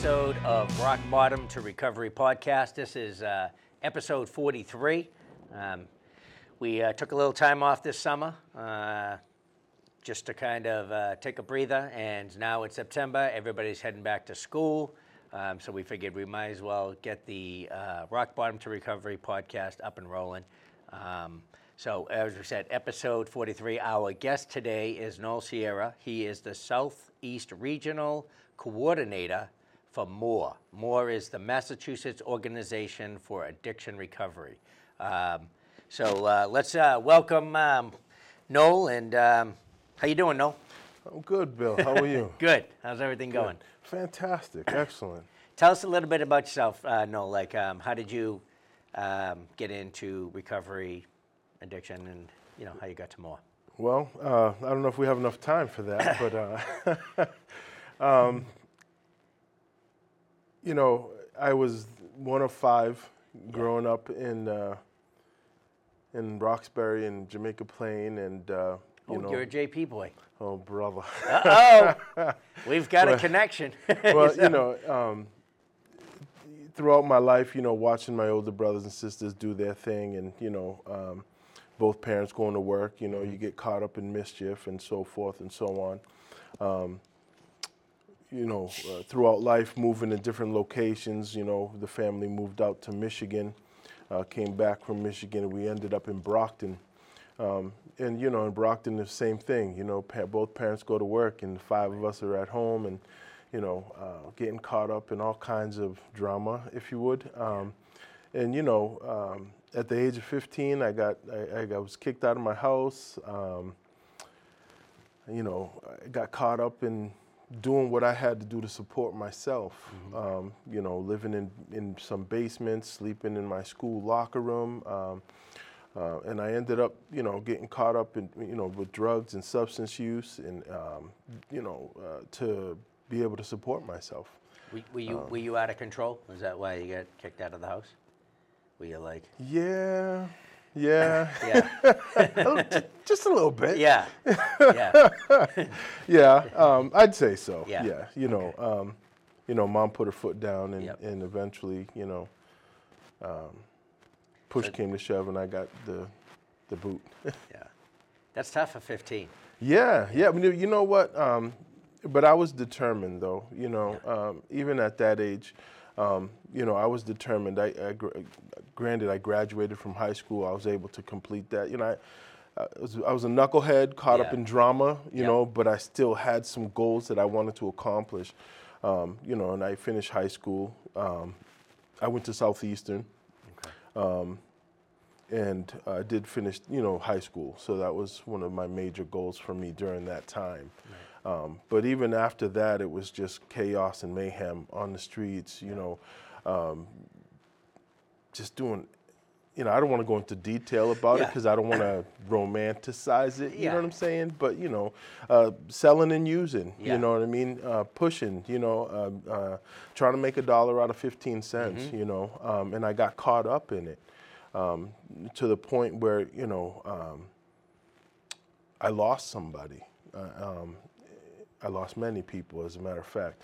episode of Rock Bottom to Recovery podcast. This is uh, episode 43. Um, we uh, took a little time off this summer uh, just to kind of uh, take a breather, and now it's September. Everybody's heading back to school. Um, so we figured we might as well get the uh, Rock Bottom to Recovery podcast up and rolling. Um, so, as we said, episode 43. Our guest today is Noel Sierra. He is the Southeast Regional Coordinator for MORE. MORE is the Massachusetts Organization for Addiction Recovery. Um, so, uh, let's uh, welcome um, Noel. And um, how you doing, Noel? I'm good, Bill. How are you? Good. How's everything going? Fantastic. Excellent. Tell us a little bit about yourself, uh, Noel. Like, um, how did you um, get into recovery, addiction, and you know how you got to MORE? Well, uh, I don't know if we have enough time for that, but uh, um, you know, I was one of five growing up in uh, in Roxbury and Jamaica Plain, and uh, you Oh, know, you're a JP boy. oh brother. Oh, we've got a connection. well, So- you know, um, throughout my life, you know, watching my older brothers and sisters do their thing, and you know, um, both parents going to work, you know, you get caught up in mischief and so forth and so on. Um, you know, uh, throughout life, moving to different locations. You know, the family moved out to Michigan, uh, came back from Michigan, and we ended up in Brockton. Um, and you know, in Brockton, the same thing. You know, pa- both parents go to work, and five of us are at home, and you know, uh, getting caught up in all kinds of drama, if you would. Um, and you know, um, at the age of 15, I got I, I was kicked out of my house. Um, you know, I got caught up in doing what I had to do to support myself. Um, you know, living in, in some basements, sleeping in my school locker room. Um, uh, and I ended up, you know, getting caught up in, you know, with drugs and substance use and, um, you know, uh, to be able to support myself. were, were you were you out of control? Is that why you got kicked out of the house? Were you like, Yeah, yeah, yeah, just a little bit. yeah, yeah, Yeah, um, I'd say so. Yeah. Yeah, you know, um, you know, mom put her foot down, and, Yep. and eventually, you know, um, push came to shove, and I got the the boot. yeah? That's tough for 15. yeah, yeah. I mean, you know what? Um, but I was determined, though. You know, um, even at that age, um, you know, I was determined. I, I granted, I graduated from high school. I was able to complete that. You know, I, I, was, I was a knucklehead, caught up in drama. You Yeah. know, but I still had some goals that I wanted to accomplish. Um, you know, and I finished high school. Um, I went to Southeastern and I did finish, you know, high school. So that was one of my major goals for me during that time. Um, but even after that, it was just chaos and mayhem on the streets. You know, um, just doing. You know, I don't want to go into detail about it because I don't want to romanticize it. You Yeah. know what I'm saying? But you know, uh, selling and using. Yeah. You know what I mean? Uh, pushing. You know, uh, uh, trying to make a dollar out of 15 cents. Mm-hmm. You know, um, and I got caught up in it um, to the point where you know um, I lost somebody. Uh, um, I lost many people, as a matter of fact.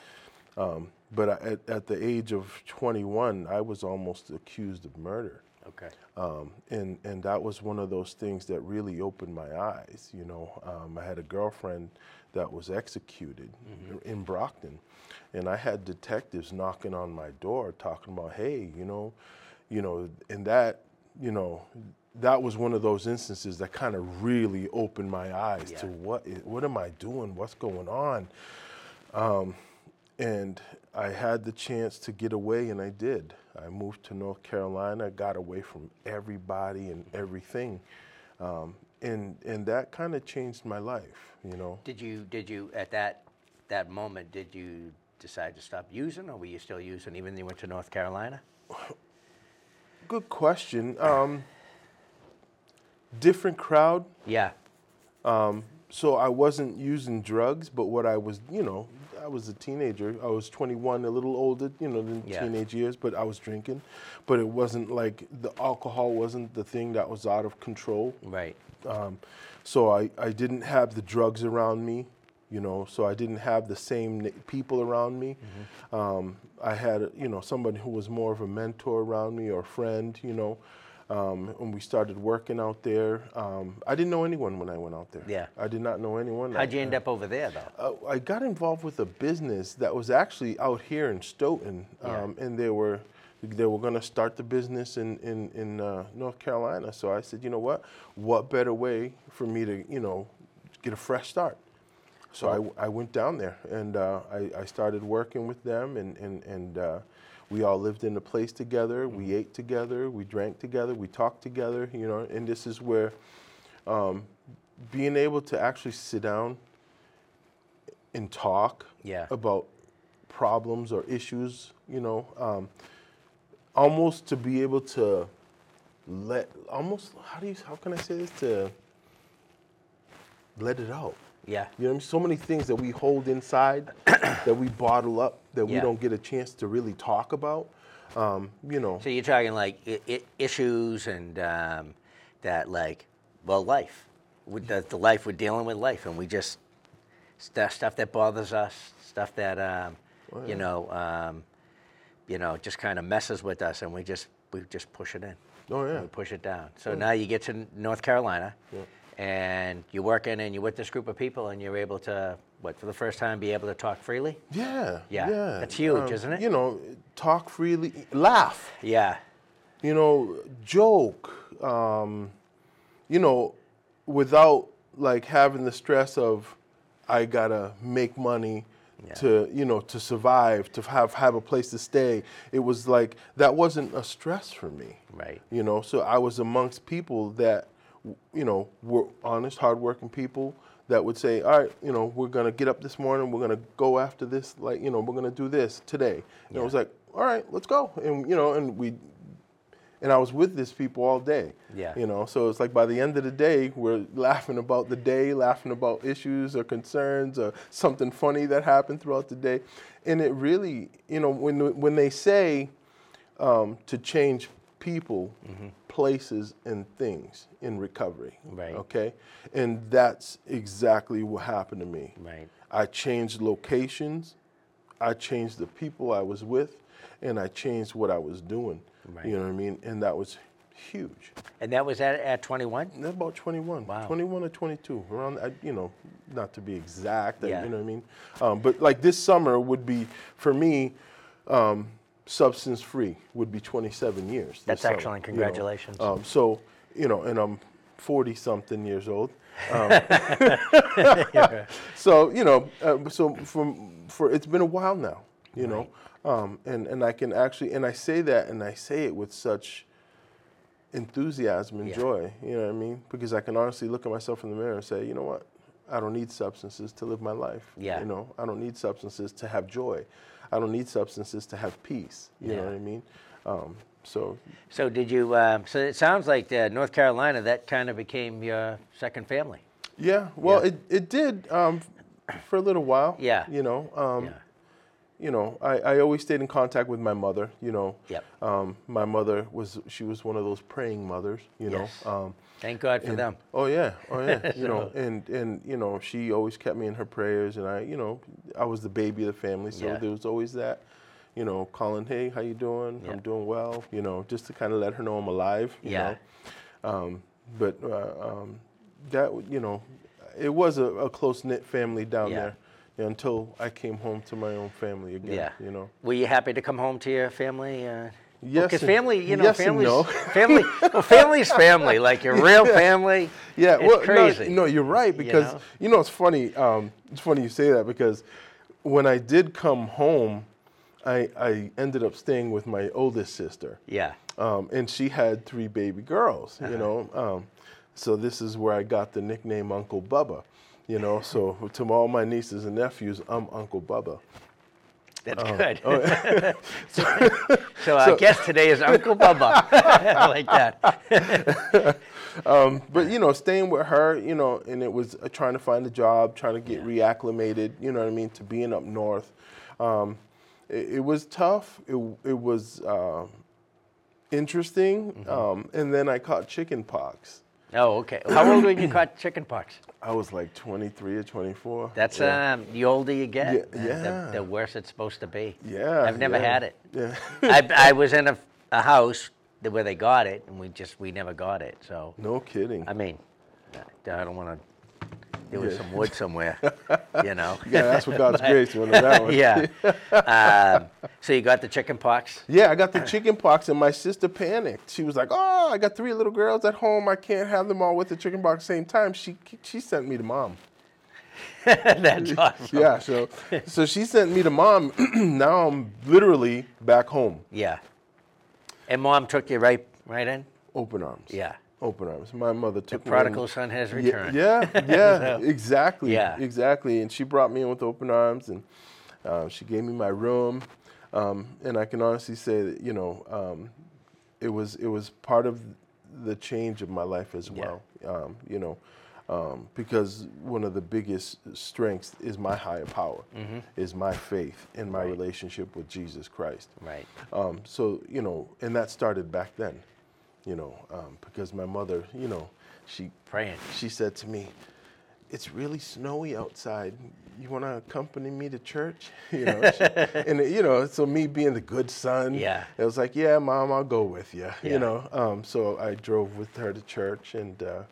Um, but I, at, at the age of 21, I was almost accused of murder. Okay. Um, and, and that was one of those things that really opened my eyes. You know, um, I had a girlfriend that was executed in Brockton, and I had detectives knocking on my door talking about, hey, you know, you know, and that, you know, that was one of those instances that kind of really opened my eyes to Yeah. what is, what am I doing? What's going on? And I had the chance to get away, and I did. I moved to North Carolina, got away from everybody and everything, um, and and that kind of changed my life. You know, Did you did you at that that moment did you decide to stop using, or were you still using even though you went to North Carolina? good question. Um, different crowd, Yeah. so I wasn't using drugs, but what I was, you know, I was a teenager. I was 21, a little older, you know, than Yeah. teenage years, but I was drinking. But it wasn't like the alcohol wasn't the thing that was out of control. Right. Um, so I, I didn't have the drugs around me you know, so I didn't have the same people around me. Um, I had, you know, somebody who was more of a mentor around me or a friend, you know. Um, and we started working out there. Um, I didn't know anyone when I went out there. Yeah. I did not know anyone. How'd you I- end up over there, though? uh, I got involved with a business that was actually out here in Stoughton, Yeah. um, and they were they were going to start the business in in, in uh, North Carolina. So I said, you know what? What better way for me to you know get a fresh start? So I, I went down there and uh, I, I started working with them, and and and uh, we all lived in a place together. We ate together. We drank together. We talked together. You know, and this is where um, being able to actually sit down and talk Yeah. about problems or issues, you know, um, almost to be able to let, almost, how do you, how can I say this? To let it out. Yeah. You know, what I mean? so many things that we hold inside that we bottle up that we don't get a chance to really talk about. Um, you know, So you're talking like I- I- issues and um, that, like, well, life. With the, the life we're dealing with, life, and we just stuff stuff that bothers us, stuff that um, you know, um, you know, just kind of messes with us, and we just we just push it in. Oh, yeah. We push it down. So now you get to North Carolina, and you're working, and you're with this group of people, and you're able to, what, for the first time, be able to talk freely. yeah, Yeah, yeah. that's huge, isn't it? You know, talk freely, laugh. Yeah. you know, joke, um, you know, without like having the stress of I gotta make money to you know to survive, to have have a place to stay. It was like that wasn't a stress for me. Right. You know, so I was amongst people that, you know, were honest, hardworking people that would say, all right, you know, we're gonna get up this morning, we're gonna go after this, like, you know, we're gonna do this today. And it was like, all right, let's go, and you know, and we, and I was with these people all day. Yeah. You know, so it's like by the end of the day, we're laughing about the day, laughing about issues or concerns or something funny that happened throughout the day, and it really, you know, when when they say um, to change people, places, and things in recovery. Right. Okay. And that's exactly what happened to me. Right. I changed locations, I changed the people I was with, and I changed what I was doing. Right. You know what I mean? And that was huge. And that was at, at 21? And about 21, Wow. 21 or 22, around, you know, not to be exact, Yeah. you know what I mean? Um, but like this summer would be, for me, um, substance free would be 27 years. That's summer, excellent. you know. Congratulations. Um, so, you know, and I'm 40 something years old. Um, so, you know, uh, so from, for, it's been a while now, you know, um, and, and I can actually, and I say that and I say it with such enthusiasm and Yeah. joy, you know what I mean? Because I can honestly look at myself in the mirror and say, you know what? I don't need substances to live my life. Yeah. You know, I don't need substances to have joy. I don't need substances to have peace. You Yeah. know what I mean? Um, so So did you? Um, so it sounds like uh, North Carolina that kind of became your second family. Yeah, well, Yeah. it it did um, for a little while. Yeah. You know, um, Yeah. You know, I, I always stayed in contact with my mother. You know, Yep. um, my mother was she was one of those praying mothers. You Yes. know. Um, Thank God for and- them. Oh yeah, oh yeah. You know, and and you know, she always kept me in her prayers, and I, you know, I was the baby of the family, so Yeah. there was always that. You know, calling, hey, how you doing? Yeah. I'm doing well. You know, just to kind of let her know I'm alive. You Yeah. Know? Um, but uh, um, that you know, it was a, a close knit family down Yeah. there until I came home to my own family again. Yeah. You know. Were you happy to come home to your family? Uh, Yes Because and- family, you know, yes family's no. family. Well, family's family. Like your real family. Yeah, it's well, crazy. No, no, you're right because know? you know, it's funny. Um, it's funny you say that because when I did come home, I, I ended up staying with my oldest sister, Yeah. um, and she had three baby girls. Uh-huh. You know, um, so this is where I got the nickname Uncle Bubba. You know, so to all my nieces and nephews, I'm Uncle Bubba. That's Oh, good. so our guest today is Uncle Bubba. I like that. Um, but you know, staying with her, you know, and it was uh, trying to find a job, trying to get reacclimated. You know what I mean to being up north. Um, it, it was tough. It it was uh, interesting. Um, and then I caught chicken pox. Oh, okay. How old when you caught chickenpox? I was like 23 or 24. That's yeah. um, the older you get, Yeah, uh, yeah. the, the worse it's supposed to be. Yeah, I've never had it. Yeah. I, I was in a, a house where they got it, and we just we never got it. So no kidding. I mean, I don't want to. There was Yeah. some wood somewhere, you know. yeah, that's what God's grace went on that one. yeah. Um, so you got the chicken pox. Yeah, I got the chicken pox and my sister panicked. She was like, "Oh, I got three little girls at home. I can't have them all with the chicken pox at the same time." She she sent me to mom. That's awesome. Yeah, so so she sent me to mom. now I'm literally back home, Yeah. And mom took you right right in. open arms. Yeah. Open arms. My mother took me in- Prodigal son has returned. Yeah, yeah, exactly. Yeah. exactly. And she brought me in with open arms, and uh, she gave me my room. Um, and I can honestly say that you know, um, it was it was part of the change of my life as Yeah. well. Um, you know, um, because one of the biggest strengths is my higher power, is my faith in my Mm-hmm. Right. relationship with Jesus Christ. Right. Um, so you know, and that started back then, you know, um, because my mother, you know, she Praying. she said to me, "It's really snowy outside. You want to accompany me to church?" You know, she- and you know, so me being the good son, Yeah. it was like, "Yeah, mom, I'll go with you." Yeah. You know, um, so I drove with her to church, and uh,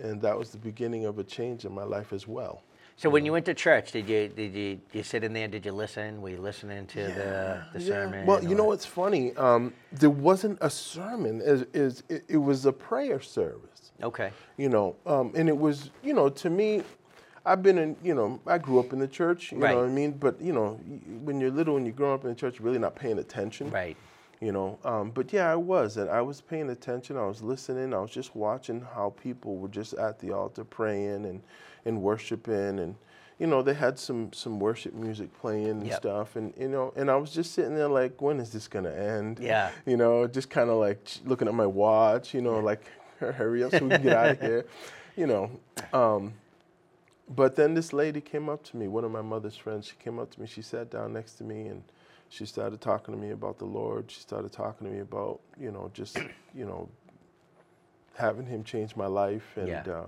and that was the beginning of a change in my life as well. So when you went to church, did you did you you sit in there? Did you listen? Were you listening to the the Yeah. sermon? Well, you know what's funny? Um, there wasn't a sermon. Is is it, it was a prayer service. Okay. You know, um, and it was you know to me, I've been in you know I grew up in the church. You Right. know what I mean? But you know, when you're little and you grow up in the church, you're really not paying attention. Right. You know, um, but yeah, I was, and I was paying attention. I was listening. I was just watching how people were just at the altar praying and and worshiping, and you know, they had some some worship music playing and Yep. stuff, and you know, and I was just sitting there like, when is this gonna end? Yeah. You know, just kind of like looking at my watch. You know, like hurry up so we can get out of here. You know. Um, but then this lady came up to me, one of my mother's friends. She came up to me. She sat down next to me and she started talking to me about the Lord. She started talking to me about, you know, just, you know, having Him change my life. And, Yeah. uh,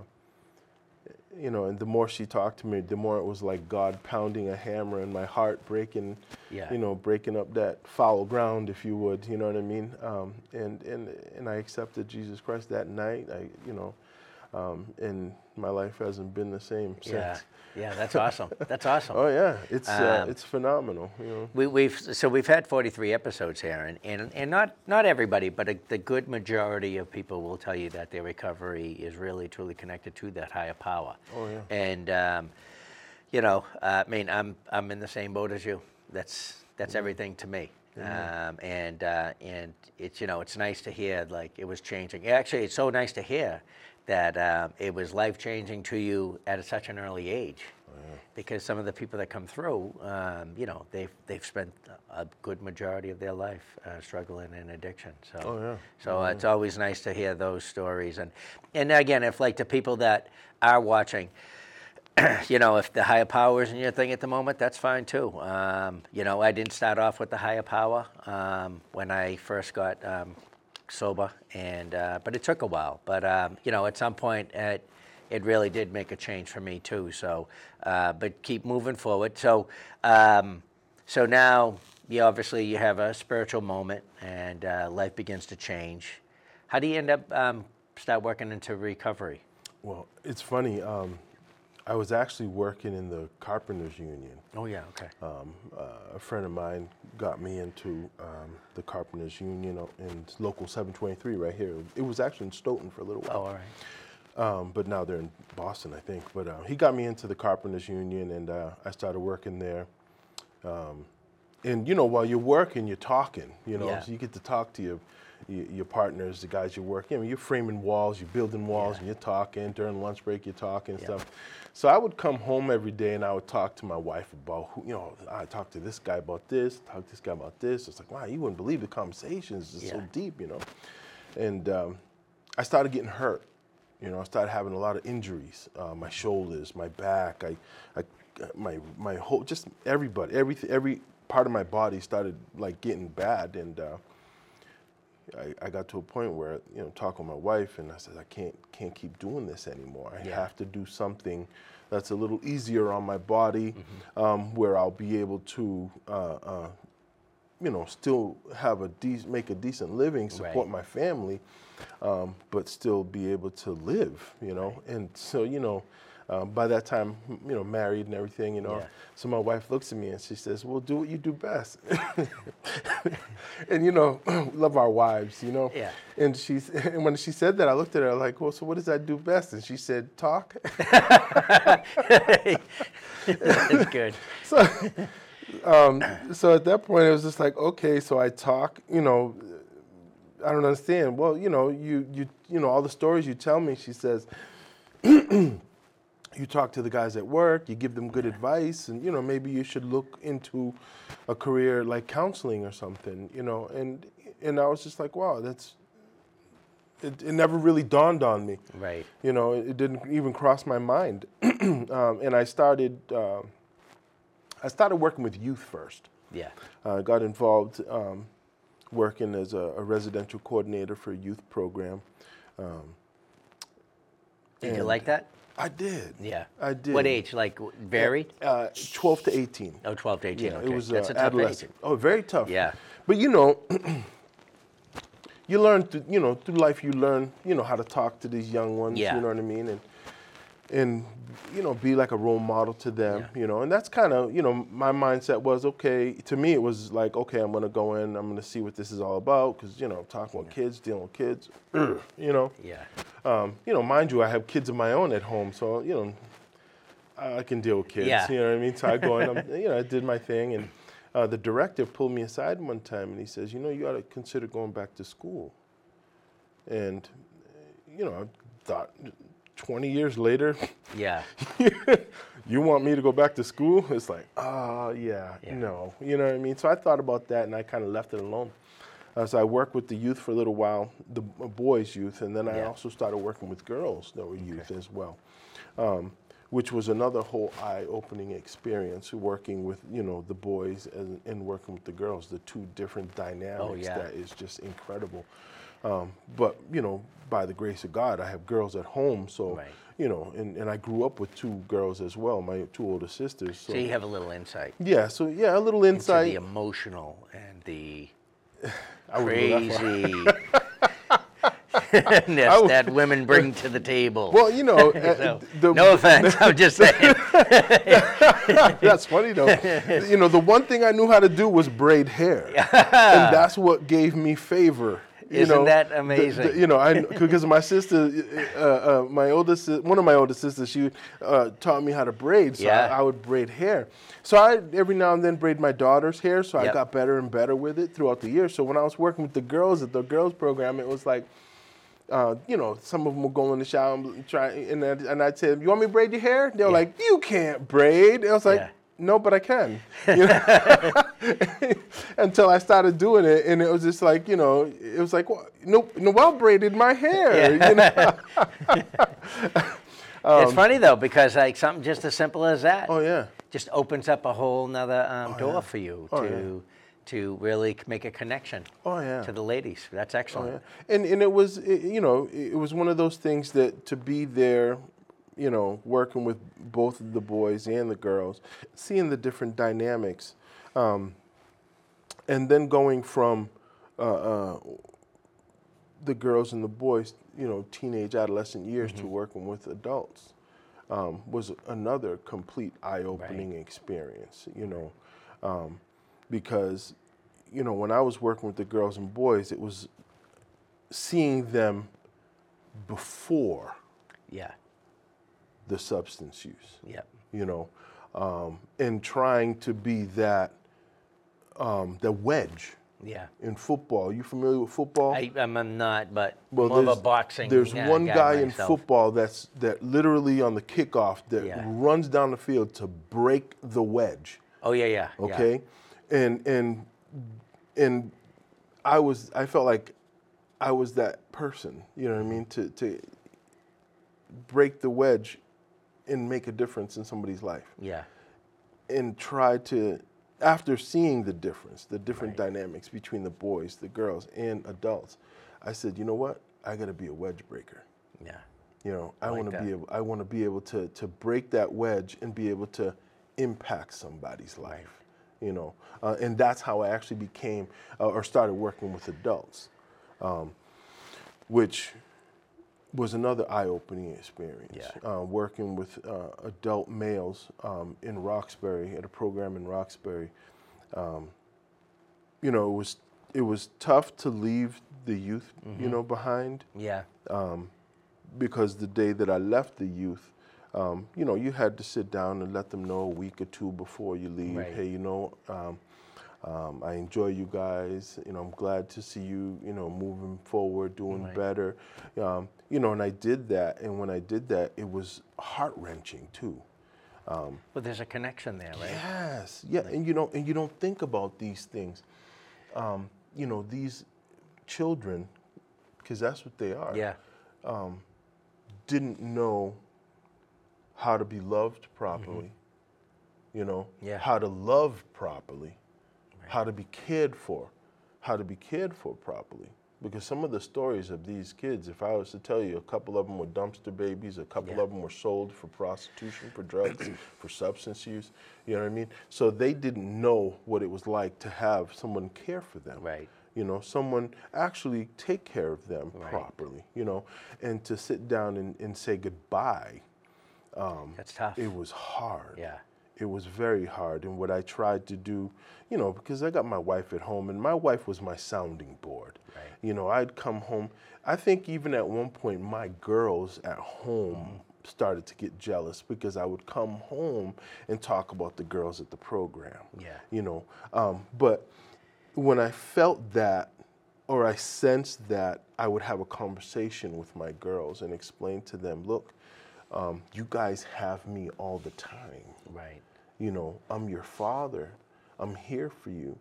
you know, and the more she talked to me, the more it was like God pounding a hammer in my heart, breaking, Yeah. you know, breaking up that foul ground, if you would. You know what I mean? Um, and and and I accepted Jesus Christ that night. I, you know, um, and my life hasn't been the same since. Yeah. Yeah. That's awesome. That's awesome. Oh yeah, it's uh, Um, it's phenomenal. You know. We, we've so we've had 43 episodes here, and, and, and not not everybody, but a, the good majority of people will tell you that their recovery is really truly connected to that higher power. Oh, yeah. And um, you know, uh, I mean, I'm I'm in the same boat as you. That's that's everything to me. Um, and uh, and it's you know it's nice to hear like it was changing. Actually, it's so nice to hear that um, it was life changing to you at such an early age because some of the people that come through, um, you know, they've they've spent a good majority of their life uh, struggling in addiction. So, Oh, yeah. so uh, it's always nice to hear those stories. And and again, if like the people that are watching, you know, if the higher power isn't your thing at the moment, that's fine too. Um, you know, I didn't start off with the higher power um, when I first got um, sober, and uh, but it took a while. But um, you know, at some point, it, it really did make a change for me too. So, uh, but keep moving forward. So, um, so now, you obviously you have a spiritual moment, and uh, life begins to change. How do you end up um, start working into recovery? Well, it's funny. Um, I was actually working in the carpenters union. Oh yeah, okay. Um, uh, a friend of mine got me into um, the carpenters union in local 723 right here. It was actually in Stoughton for a little while. Oh, all right. Um, but now they're in Boston, I think. But uh, he got me into the Carpenters Union, and uh, I started working there. Um, and you know, while you're working, you're talking. You know, Yeah. so you get to talk to your your, your partners, the guys you're working. I mean, you're framing walls, you're building walls, Yeah. and you're talking during lunch break. You're talking and Yeah. stuff. So I would come home every day, and I would talk to my wife about who. You know, I talked to this guy about this, talk to this guy about this. It's like, wow, you wouldn't believe the conversations. It's so deep, you know. And um, I started getting hurt. You know, I started having a lot of injuries. Uh, my shoulders, my back, I, I, my my whole, just everybody, every every part of my body started like getting bad, and uh, I, I got to a point where you know talking with my wife and I said I can't can't keep doing this anymore. I Yeah. have to do something that's a little easier on my body, um, where I'll be able to. Uh, uh, you know, still have a de- make a decent living, support Right. my family, um, but still be able to live. You know, and so you know, um, by that time, you know, married and everything. You know, Yeah. so my wife looks at me and she says, "Well, do what you do best." and you know, love our wives. You know. Yeah. And she's and when she said that, I looked at her like, "Well, so what does that do best?" And she said, "Talk." That's good. so, um, so at that point, it was just like, okay, so I talk, you know, I don't understand. Well, you know, you you you know all the stories you tell me. She says, you talk to the guys at work, you give them good advice, and you know maybe you should look into a career like counseling or something, you know. And and I was just like, wow, that's. It, it never really dawned on me. Right. You know, it, didn't even cross my mind. um, and I started, uh, I started working with youth first. Yeah. I uh, got involved um, working as a, a residential coordinator for a youth program. Um, Did you like that? I did. Yeah. I did. What age? Like w- varied? Uh, 12 to 18. Oh, 12 to 18. Yeah, okay. it was That's uh, a tough age. adolescent. Oh, very tough. Yeah. But you know, you learn, through, you know, through life. You learn, you know, how to talk to these young ones. Yeah. You know what I mean? And and you know, be like a role model to them. Yeah. You know, and that's kind of, you know, my mindset was okay. To me, it was like, okay, I'm gonna go in. I'm gonna see what this is all about because you know, talking with kids, dealing with kids. you know. Yeah. Um, you know, mind you, I have kids of my own at home, so you know, I can deal with kids. Yeah. You know what I mean? So I go in, I'm, you know, I did my thing, and uh, the director pulled me aside one time, and he says, you know, you ought to consider going back to school. And you know, I thought, 20 years later, Yeah. you want me to go back to school? It's like, oh, yeah, Yeah. no. You know what I mean? So I thought about that and I kind of left it alone. Uh, so I worked with the youth for a little while, the boys' youth, and then I Yeah. also started working with girls that were youth as well, um, which was another whole eye-opening experience, working with, you know, the boys and, and working with the girls, the two different dynamics Oh, yeah. that is just incredible. Um, but, you know, by the grace of God, I have girls at home, so Right. you know, and, and I grew up with two girls as well, my two older sisters. So, So you have a little insight yeah, so yeah, a little into insight. the emotional and the I wouldn't that far. crazy that, that women bring to the table. Well, you know, uh, So, the, no offense, I'm just saying. that's funny though. you know, the one thing I knew how to do was braid hair, and that's what gave me favor. Isn't know, that The- the- amazing? you know, I because my sister, uh, uh, my oldest, one of my older sisters, she uh, taught me how to braid, so Yeah. I, I would braid hair. So I every now and then braid my daughter's hair, so I got better and better with it throughout the year. So when I was working with the girls at the girls program, it was like. Uh, you know, some of them would go in the shower and try, and, I'd- and I'd say, "You want me to braid your hair?" They were Yeah. like, "You can't braid." I was like, Yeah. "No, but I can." You know? Until I started doing it, and it was just like, you know, it was like, well, no, Noel braided my hair. Yeah. You know? it's funny though because like something just as simple as that oh yeah, just opens up a whole nother um, door yeah. for you Oh, to to really make a connection oh yeah. to the ladies. That's excellent. Oh, excellent. yeah. And and it was it, you know it was one of those things that to be there, you know, working with both the boys and the girls, seeing the different dynamics, um, and then going from uh, uh, the girls and the boys, you know, teenage adolescent years to working with adults, um, was another complete eye-opening experience. You know, um, because you know when I was working with the girls and boys, it was seeing them before Yeah. The substance use. Yep. You know, um, and trying to be that um, the wedge Yeah. in football. You familiar with football? I, I'm I'm not, but Well, more of a there's- boxing. There's uh, one guy in football that's that literally on the kickoff that Yeah. runs down the field to break the wedge. Oh yeah, yeah. yeah. Okay, and and and I was I felt like I was that person. You know what I mean? To to break the wedge and make a difference in somebody's life Yeah. and try to after seeing the difference, the different dynamics between the boys, the girls, and adults, I said, you know what? I got to be a wedge breaker. Yeah. You know, I, like want to be able, I want to be able to to break that wedge and be able to impact somebody's life. You know, uh, and that's how I actually became uh, or started working with adults, um, which was another eye-opening experience. Yeah. Uh, working with uh, adult males um, in Roxbury at a program in Roxbury. Um, you know, it was it was tough to leave the youth, Mm-hmm. you know, behind Yeah. because the day that I left the youth, um, you know, you had to sit down and let them know a week or two before you leave. Right. Hey, you know, um, um, I enjoy you guys. You know, I'm glad to see you. You know, moving forward, doing Right. better. Um, you know, and I did that. And when I did that, it was heart wrenching too. Well, there's a connection there, right? Yes, yeah, and you know, and you don't think about these things. Um, you know, these children, because that's what they are. Yeah. didn't know how to be loved properly, you know, Mm-hmm. Yeah. how to love properly, right. how to be cared for, how to be cared for properly. Because some of the stories of these kids, if I was to tell you, a couple of them were dumpster babies, a couple Yeah. of them were sold for prostitution, for drugs, for substance use. You know what I mean? So they didn't know what it was like to have someone care for them Right. you know someone actually take care of them Right. properly you know and to sit down and, and say goodbye um, That's tough. it was hard Yeah. It was very hard and what i tried to do you know because i got my wife at home and my wife was my sounding board Right. you know i'd come home i think even at one point my girls at home Mm-hmm. started to get jealous because i would come home and talk about the girls at the program Yeah. you know um, but when i felt that or i sensed that i would have a conversation with my girls and explain to them look um, you guys have me all the time Right. you know i'm your father i'm here for you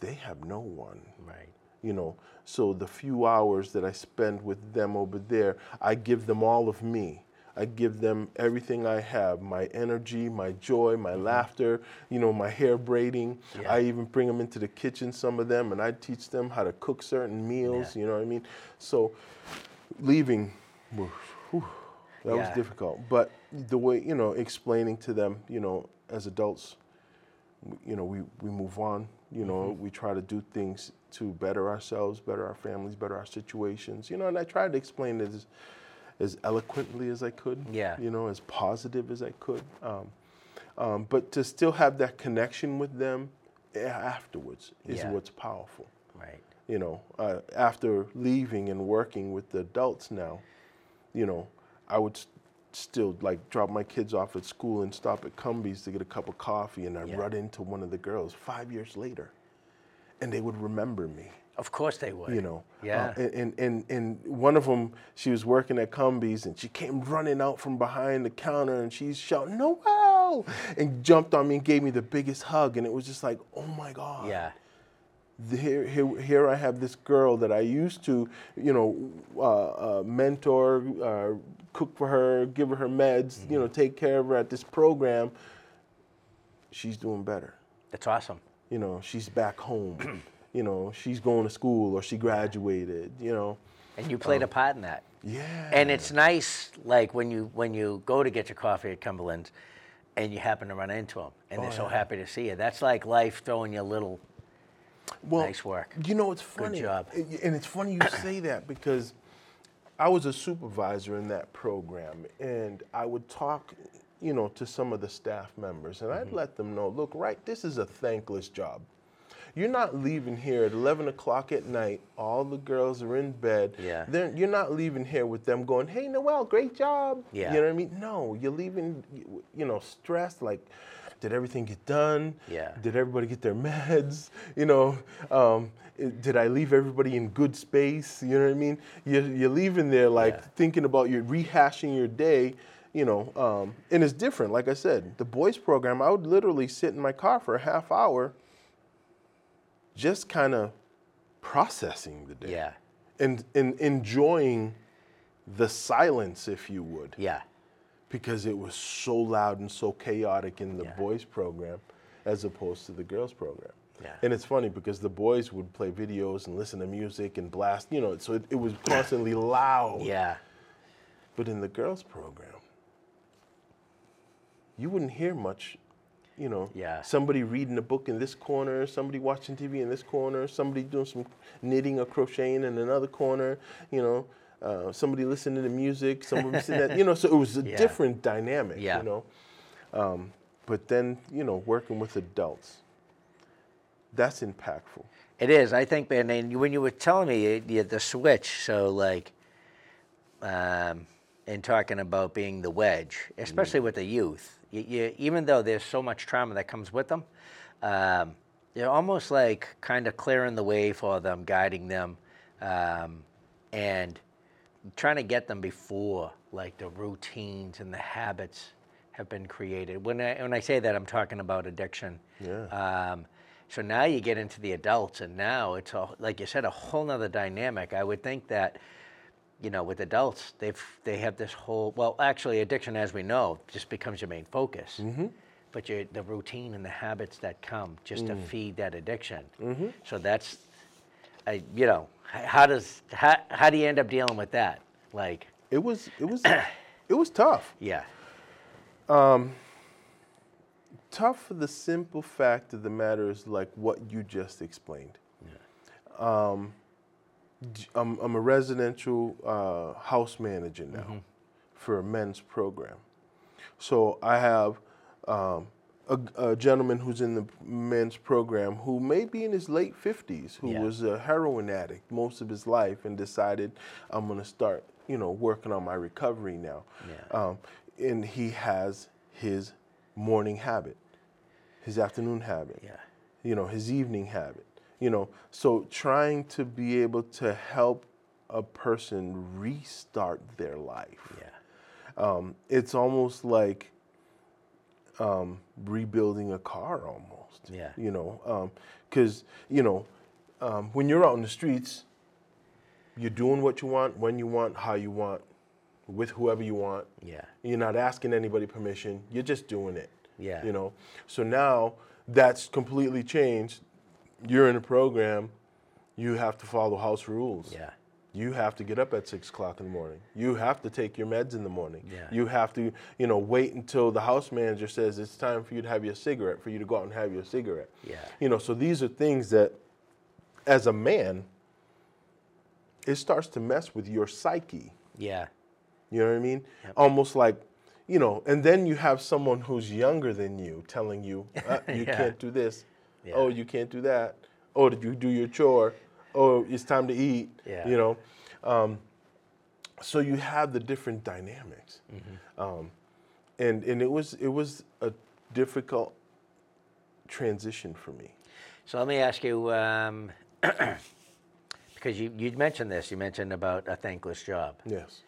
they have no one Right. you know so the few hours that i spend with them over there i give them all of me i give them everything i have my energy my joy my laughter you know my hair braiding Yeah. i even bring them into the kitchen some of them and i teach them how to cook certain meals Yeah. you know what i mean so leaving whew, that was difficult but the way you know explaining to them you know as adults you know, we, we move on, you know, Mm-hmm. we try to do things to better ourselves, better our families, better our situations, you know, and I tried to explain it as, as eloquently as I could, Yeah. you know, as positive as I could. Um, um, but to still have that connection with them afterwards is Yeah. what's powerful. Right. You know, uh, after leaving and working with the adults now, you know, I would still like drop my kids off at school and stop at Cumbies to get a cup of coffee, and I'd Yeah. run into one of the girls five years later, and they would remember me. Of course they would. You know, Yeah. Uh, and, and and and one of them, she was working at Cumbies, and she came running out from behind the counter, and she's shouting "Noel!" and jumped on me and gave me the biggest hug, and it was just like, "Oh my God!" yeah. here, here, here I have this girl that I used to, you know, uh, uh, mentor, uh, cook for her, give her her meds, you know, mm-hmm. take care of her at this program. She's doing better. That's awesome. You know, she's back home. you know, she's going to school or she graduated. You know, And you played a um, part in that. yeah. And it's nice, like when you when you go to get your coffee at Cumberland, and you happen to run into them, and they're oh, so happy to see you. That's like life throwing you a little. well, nice work. You know, it's funny. Good job. And it's funny you say that because I was a supervisor in that program, and I would talk, you know, to some of the staff members, and Mm-hmm. I'd let them know, look, right, this is a thankless job. You're not leaving here at 11 o'clock at night. All the girls are in bed. Yeah. They're, you're not leaving here with them going, "Hey, Noel, great job." Yeah. You know what I mean? No, you're leaving, you- you know, stressed. Like, did everything get done? Yeah. Did everybody get their meds? You know, um, did I leave everybody in good space? You know what I mean? You're, you're leaving there like Yeah. thinking about your rehashing your day. You know, um, and it's different. Like I said, the boys program, I would literally sit in my car for a half hour, just kind of processing the day Yeah. and, and enjoying the silence, if you would Yeah. Because it was so loud and so chaotic in the Yeah. boys program. as opposed to the girls program. Yeah. And it's funny because the boys would play videos and listen to music and blast, you know, so it, it was constantly loud. Yeah. But in the girls program, you wouldn't hear much, you know. Yeah. Somebody reading a book in this corner, somebody watching TV in this corner, somebody doing some knitting or crocheting in another corner, you know. Uh, somebody listening to music, somebody sitting at, you know, so it was a Yeah. different dynamic, Yeah. you know. Um, but then, you know, working with adults, that's impactful. It is. I think, and then when you were telling me uh, the, the switch, so like, um, in talking about being the wedge, especially with the youth, you, you, even though there's so much trauma that comes with them, um, you're almost like kind of clearing the way for them, guiding them, um, and trying to get them before like the routines and the habits have been created. When I, when I say that, I'm talking about addiction. Yeah. Um, so now you get into the adults, and now it's a, like you said, a whole nother dynamic. I would think that, you know, with adults, they've they have this whole well, actually, addiction, as we know, just becomes your main focus. Mm-hmm. But the routine and the habits that come just to feed that addiction. Mm-hmm. So that's, I, you know, how does how, how do you end up dealing with that? Like, It was, it was, it was tough. yeah, tough for the simple fact of the matter is like what you just explained. Um, j- I'm, I'm a residential uh, house manager now for a men's program. So I have um, a, a gentleman who's in the men's program who may be in his late 50s, who Yeah. was a heroin addict most of his life and decided, I'm going to start, you know, working on my recovery now. Yeah. Um, and he has his morning habit, his afternoon habit, yeah, you know, his evening habit, you know. So trying to be able to help a person restart their life. yeah, Um, it's almost like um, rebuilding a car almost. Yeah. You know, because, you know, um, when you're out in the streets, you're doing what you want, when you want, how you want, with whoever you want. yeah, You're not asking anybody permission. You're just doing it. Yeah. You know. So now that's completely changed. You're in a program. You have to follow house rules. yeah, You have to get up at six o'clock in the morning. You have to take your meds in the morning. Yeah. You have to, you know, wait until the house manager says it's time for you to have your cigarette, for you to go out and have your cigarette. Yeah. You know, so these are things that, as a man, it starts to mess with your psyche. yeah, You know what I mean? Almost like, you know, and then you have someone who's younger than you telling you, uh, you Yeah. can't do this. Yeah. Oh, you can't do that. Oh, did you do your chore? Oh, it's time to eat. Yeah. You know? Um, so you have the different dynamics. Mm-hmm. Um, and, and it was it was a difficult transition for me. So let me ask you, um, because you, you mentioned this, you mentioned about a thankless job. Yes.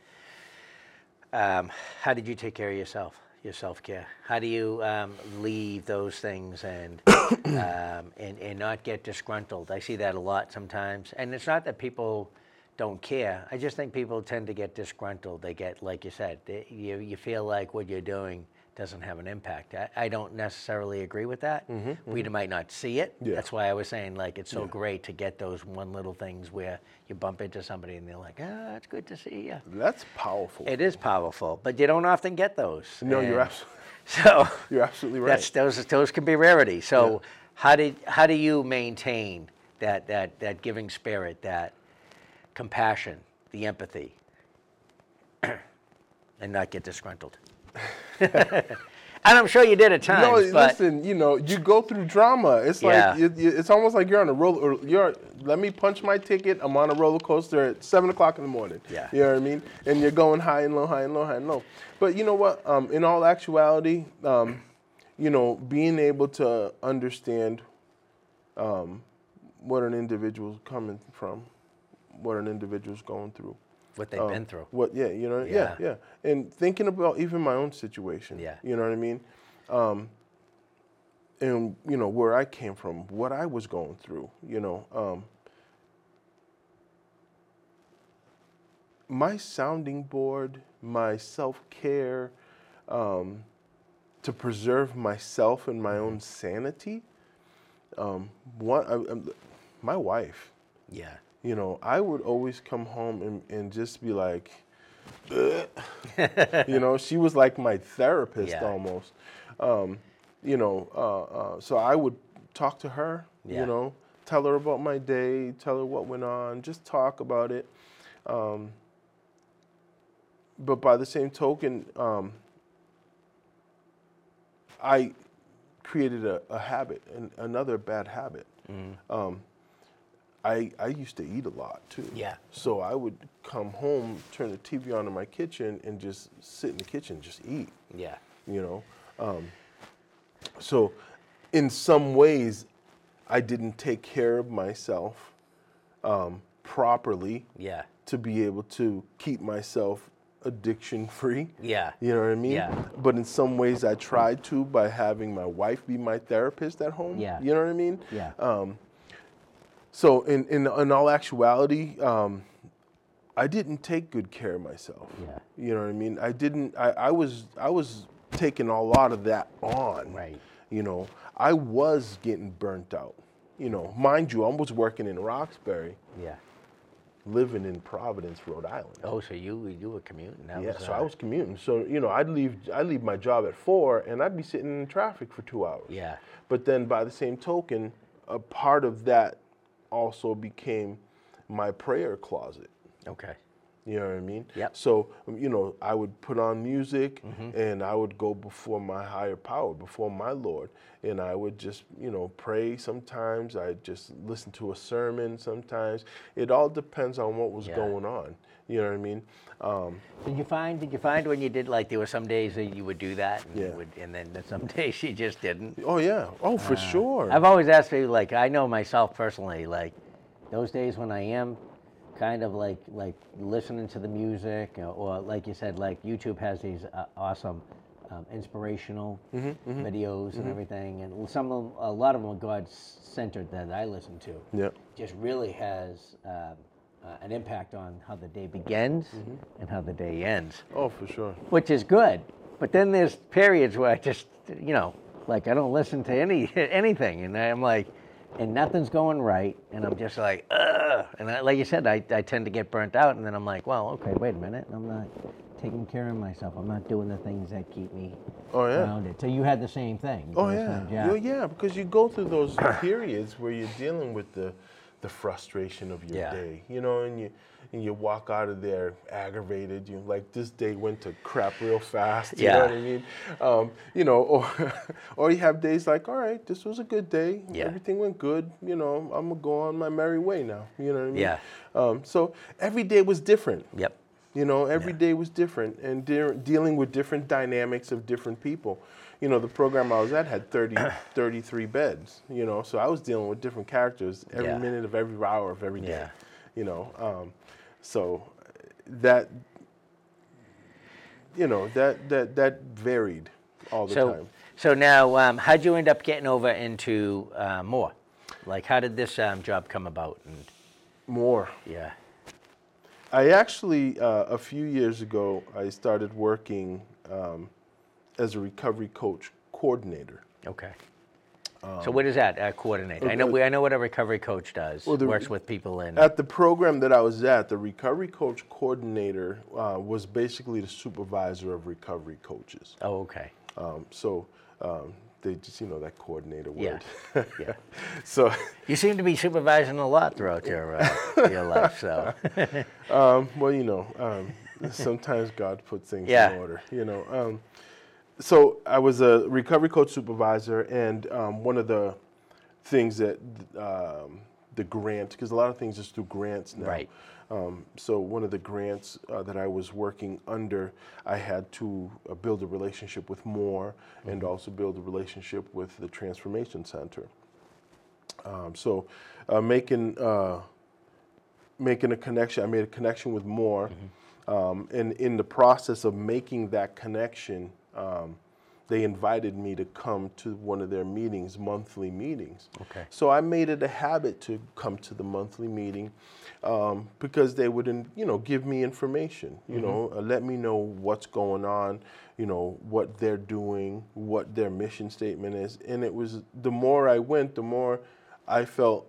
Um, how did you take care of yourself, your self care? How do you um, leave those things and, um, and and not get disgruntled? I see that a lot sometimes, and it's not that people don't care. I just think people tend to get disgruntled. They get, like you said, they, you you feel like what you're doing doesn't have an impact. I, I don't necessarily agree with that. We might not see it. Yeah. That's why I was saying like it's so great to get those one little things where you bump into somebody and they're like, ah, it's good to see you. That's powerful. It is powerful, but you don't often get those. no, you're absolutely So you're absolutely right. that's those those can be rarity. So how did how do you maintain that that that giving spirit, that compassion, the empathy, and not get disgruntled? and I'm sure you did at times, No, listen. You know, you go through drama. It's Yeah. like it, it- it's almost like you're on a roller. Or you're let me punch my ticket. I'm on a roller coaster at seven o'clock in the morning. Yeah. you know what I mean. And you're going high and low, high and low, high and low. But you know what? Um, in all actuality, um, you know, being able to understand um, what an individual's coming from, what an individual's going through. What they've Um, been through. What? Yeah, you know. Yeah. Yeah. yeah, And thinking about even my own situation. Yeah. You know what I mean? Um, and you know where I came from, what I was going through. You know, um, my sounding board, my self care, um, to preserve myself and my own sanity, um, one, I, I'm- my wife, Yeah. You know, I would always come home and, and just be like, you know, she was like my therapist Yeah. almost. Um, you know, uh, uh, so I would talk to her, Yeah. you know, tell her about my day, tell her what went on, just talk about it. Um, but by the same token, um, I created a, a habit, an, another bad habit. Um, I, I used to eat a lot too. Yeah. So I would come home, turn the TV on in my kitchen, and just sit in the kitchen, just eat. Yeah. You know. Um, so, in some ways, I didn't take care of myself um, properly Yeah. to be able to keep myself addiction free. Yeah. You know what I mean? Yeah. But in some ways, I tried to by having my wife be my therapist at home. Yeah. You know what I mean? Yeah. Um, so in, in in all actuality, um, I didn't take good care of myself. Yeah. You know what I mean? I didn't. I, I was I was taking a lot of that on. Right. You know, I was getting burnt out. You know, mind you, I was working in Roxbury, Yeah. living in Providence, Rhode Island. Oh, so you you were commuting? That Yeah, so uh, I was commuting. So you know, I'd leave I'd leave my job at four, and I'd be sitting in traffic for two hours. Yeah. But then, by the same token, a part of that also became my prayer closet. Okay. You know what I mean? Yeah. So um, you know, I would put on music, Mm-hmm. and I would go before my higher power, before my Lord, and I would just you know pray. Sometimes I just listen to a sermon. Sometimes it all depends on what was Yeah. going on. You know what I mean? Um, Did you find? Did you find when you did like there were some days that you would do that, and you Yeah. would, and then some days she just didn't. Oh yeah. Oh, for sure. Uh, I've always asked people, like, I know myself personally, like, those days when I am kind of like like listening to the music, or, or like you said, like YouTube has these uh, awesome um, inspirational Mm-hmm, videos and everything, and some of them, a lot of them are God centered that I listen to. yeah. Just really has um, uh, an impact on how the day begins Mm-hmm. and how the day ends Oh, for sure. which is good. But then there's periods where I just, you know, like I don't listen to any anything, and I'm like, and nothing's going right, and I'm just like, ugh. And I, like you said, I, I tend to get burnt out, and then I'm like, well, okay, wait a minute, I'm not taking care of myself. I'm not doing the things that keep me Oh yeah. grounded. So you had the same thing. Oh yeah. times, yeah. Yeah, because you go through those periods where you're dealing with the the frustration of your Yeah. day, you know, and you and you walk out of there aggravated. You like this day went to crap real fast. You know what I mean? Um, you know, or or you have days like, all right, this was a good day. Yeah. Everything went good. You know, I'm gonna go on my merry way now. You know what I mean? Yeah. Um, so every day was different. Yep. You know, every Yeah. day was different and de- dealing with different dynamics of different people. You know, the program I was at had 30, 33 beds, you know, so I was dealing with different characters every Yeah. minute of every hour of every day. Yeah. You know, um, so that, you know, that, that, that varied all the So, time. so now, um, how'd you end up getting over into uh, MORE? Like, how did this um, job come about? And More. yeah, I actually, uh, a few years ago, I started working um, as a recovery coach coordinator. okay. so what is that? Uh, coordinate. I know. We, I know what a recovery coach does. Well, the- Works with people in. At the program that I was at, the recovery coach coordinator uh, was basically the supervisor of recovery coaches. oh, okay. Um, so um, they just, you know, that coordinator word. Yeah. so, You seem to be supervising a lot throughout your uh, your life. So um, well, you know, um, sometimes God puts things Yeah. in order, you know. So I was a recovery coach supervisor, and um, one of the things that um, the grant, because a lot of things is through grants now. Right. Um, so one of the grants uh, that I was working under, I had to uh, build a relationship with More and also build a relationship with the Transformation Center. Um, so uh, making uh, making a connection, I made a connection with More, um, and in the process of making that connection, um, they invited me to come to one of their meetings, monthly meetings. Okay. So I made it a habit to come to the monthly meeting um, because they would, you know, give me information. You know, uh, let me know what's going on. You know what they're doing, what their mission statement is, and it was the more I went, the more I felt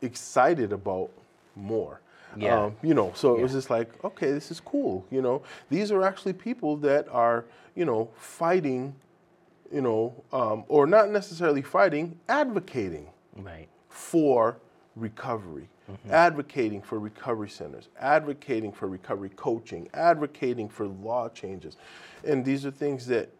excited about MORE. Yeah. Um, you know, so it was just like, okay, this is cool. You know, these are actually people that are, you know, fighting, you know, um, or not necessarily fighting, advocating Right. for recovery, advocating for recovery centers, advocating for recovery coaching, advocating for law changes. And these are things that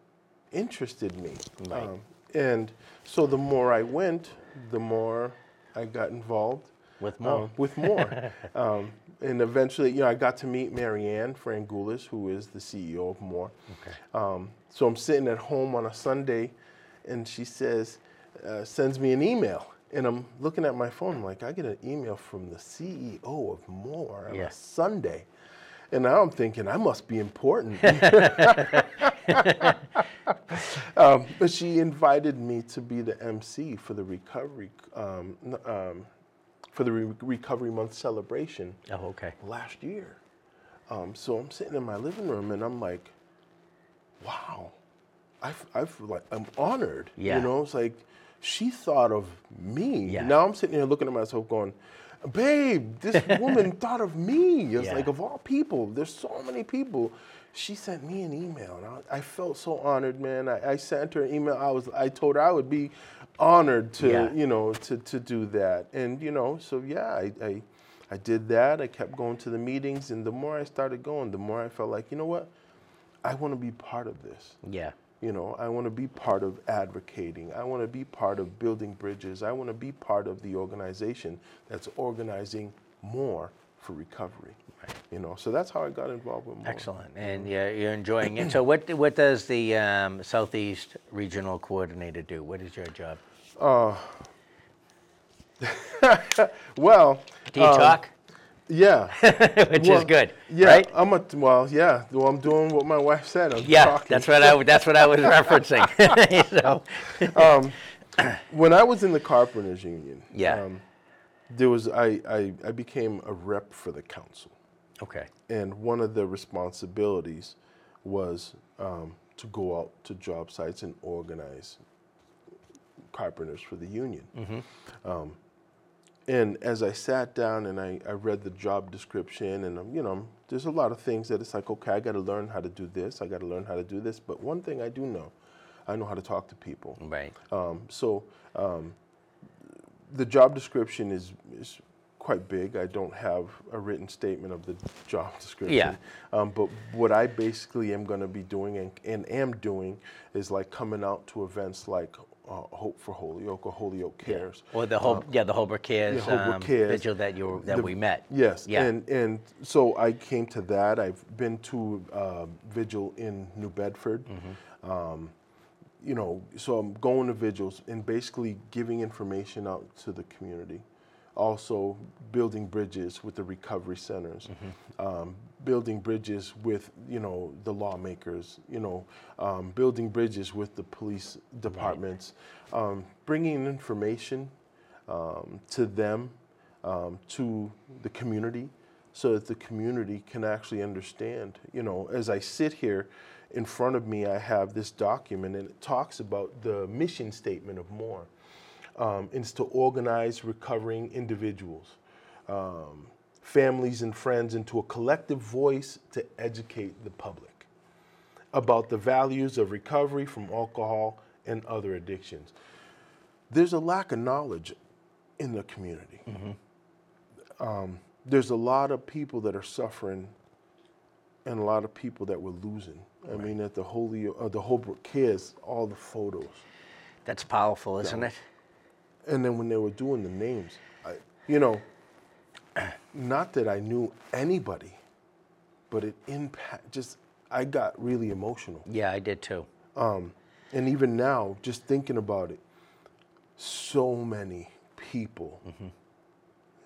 interested me. Right. Um, and so the more I went, the more I got involved. With MORE. um, with MORE. um, and eventually, you know, I got to meet Maryanne Frangules, who is the CEO of More. Okay. Um, so I'm sitting at home on a Sunday, and she says, uh, sends me an email. And I'm looking at my phone, I'm like, I get an email from the CEO of More on Yeah. a Sunday. And now I'm thinking, I must be important. um, but she invited me to be the MC for the recovery, um, um, for the Re- Recovery Month celebration Oh, okay. last year. Um, so I'm sitting in my living room and I'm like, wow, I, f- I feel like I'm honored. Yeah. You know, it's like she thought of me. Yeah. Now I'm sitting here looking at myself going, babe, this woman thought of me. It's Yeah. like, of all people, there's so many people. She sent me an email and I, I felt so honored, man. I, I sent her an email. I was, I told her I would be honored to, Yeah. you know, to, to do that. And, you know, so yeah, I, I, I did that. I kept going to the meetings. And the more I started going, the more I felt like, you know what? I want to be part of this. Yeah. You know, I want to be part of advocating. I want to be part of building bridges. I want to be part of the organization that's organizing more for recovery. You know, so that's how I got involved with MORE. Excellent. And yeah, you're enjoying it. So what what does the um, Southeast Regional Coordinator do? What is your job? Oh well, Do you um, talk? Yeah. Which well, is good. Yeah, Right? I'm a well. Yeah, well, I'm doing what my wife said. I'm Yeah, talking. that's what I that's what I was referencing. so, when I was in the carpenters union. Yeah. Um, there was I, I I became a rep for the council. Okay. and one of the responsibilities was um, to go out to job sites and organize carpenters for the union. Um, and as I sat down and I, I read the job description, and um, you know, there's a lot of things that it's like, okay, I got to learn how to do this, I got to learn how to do this. But one thing I do know, I know how to talk to people. Right. Um, so um, the job description is, is quite big. I don't have a written statement of the job description. Yeah. Um, but what I basically am going to be doing and, and am doing is like coming out to events like uh, Hope for Holyoke or Holyoke Cares. Or the whole yeah the Holbrook Cares, Holbrook um, Cares. vigil that you that The- we met. Yes, Yeah. and and so I came to that. I've been to uh, vigil in New Bedford. Mm-hmm. Um, you know, so I'm going to vigils and basically giving information out to the community. Also, building bridges with the recovery centers, Mm-hmm. um, building bridges with you know the lawmakers, you know, um, building bridges with the police departments, um, bringing information um, to them, um, to the community, so that the community can actually understand. You know, as I sit here in front of me, I have this document and it talks about the mission statement of MORE. Um, it's to organize recovering individuals, um, families, and friends into a collective voice to educate the public about the values of recovery from alcohol and other addictions. There's a lack of knowledge in the community. Um, there's a lot of people that are suffering and a lot of people that we're losing. I mean, at the Holy, uh, the Holbrook kids, all the photos. That's powerful, isn't it? And then when they were doing the names, I, you know, not that I knew anybody, but it impact just I got really emotional. Yeah, I did too. Um, and even now, just thinking about it, so many people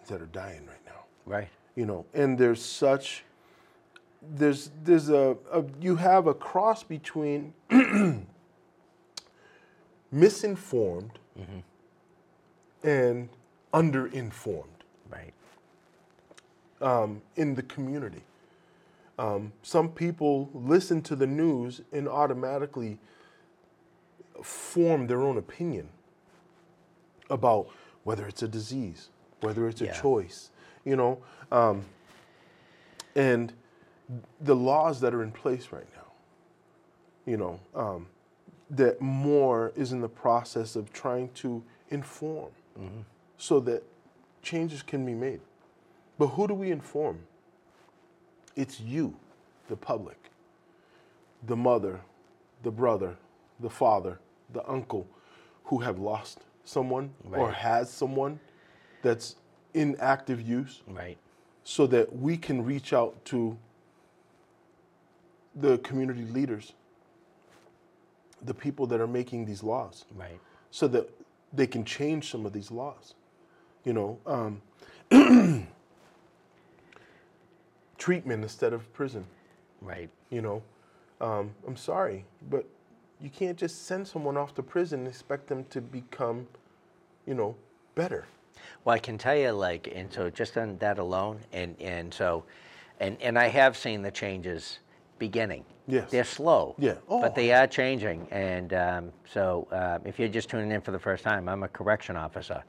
that are dying right now. Right. You know, and there's such there's there's a, a you have a cross between misinformed and underinformed Right. um, in the community. Um, some people listen to the news and automatically form their own opinion about whether it's a disease, whether it's a choice, you know. Um, and the laws that are in place right now, you know, um, that MORE is in the process of trying to inform so that changes can be made. But who do we inform? It's you, the public, the mother, the brother, the father, the uncle who have lost someone or has someone that's in active use Right. so that we can reach out to the community leaders, the people that are making these laws, Right. so that they can change some of these laws. You know, um, treatment instead of prison. Right. You know, um, I'm sorry, but you can't just send someone off to prison and expect them to become, you know, better. Well, I can tell you, like, and so just on that alone, and and so, and and I have seen the changes beginning. Yes. They're slow. Yeah. Oh. But they are changing, and um, so um, if you're just tuning in for the first time, I'm a correction officer,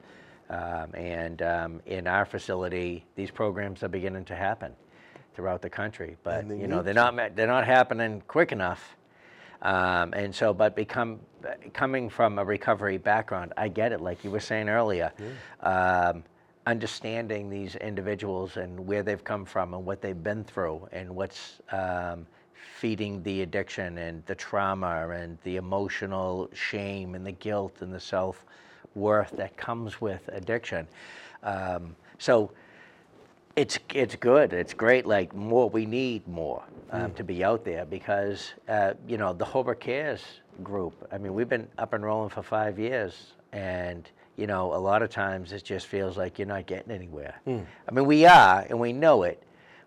um, and um, in our facility, these programs are beginning to happen throughout the country. But you know, they're not they're not happening quick enough. Um, and so, but become coming from a recovery background, I get it. Like you were saying earlier, um, understanding these individuals and where they've come from and what they've been through and what's um, feeding the addiction and the trauma and the emotional shame and the guilt and the self worth that comes with addiction. Um, so it's it's good. It's great. Like more, we need more um, to be out there because uh, you know the Holbrook Cares group. I mean, we've been up and rolling for five years, and you know a lot of times it just feels like you're not getting anywhere. I mean, we are, and we know it,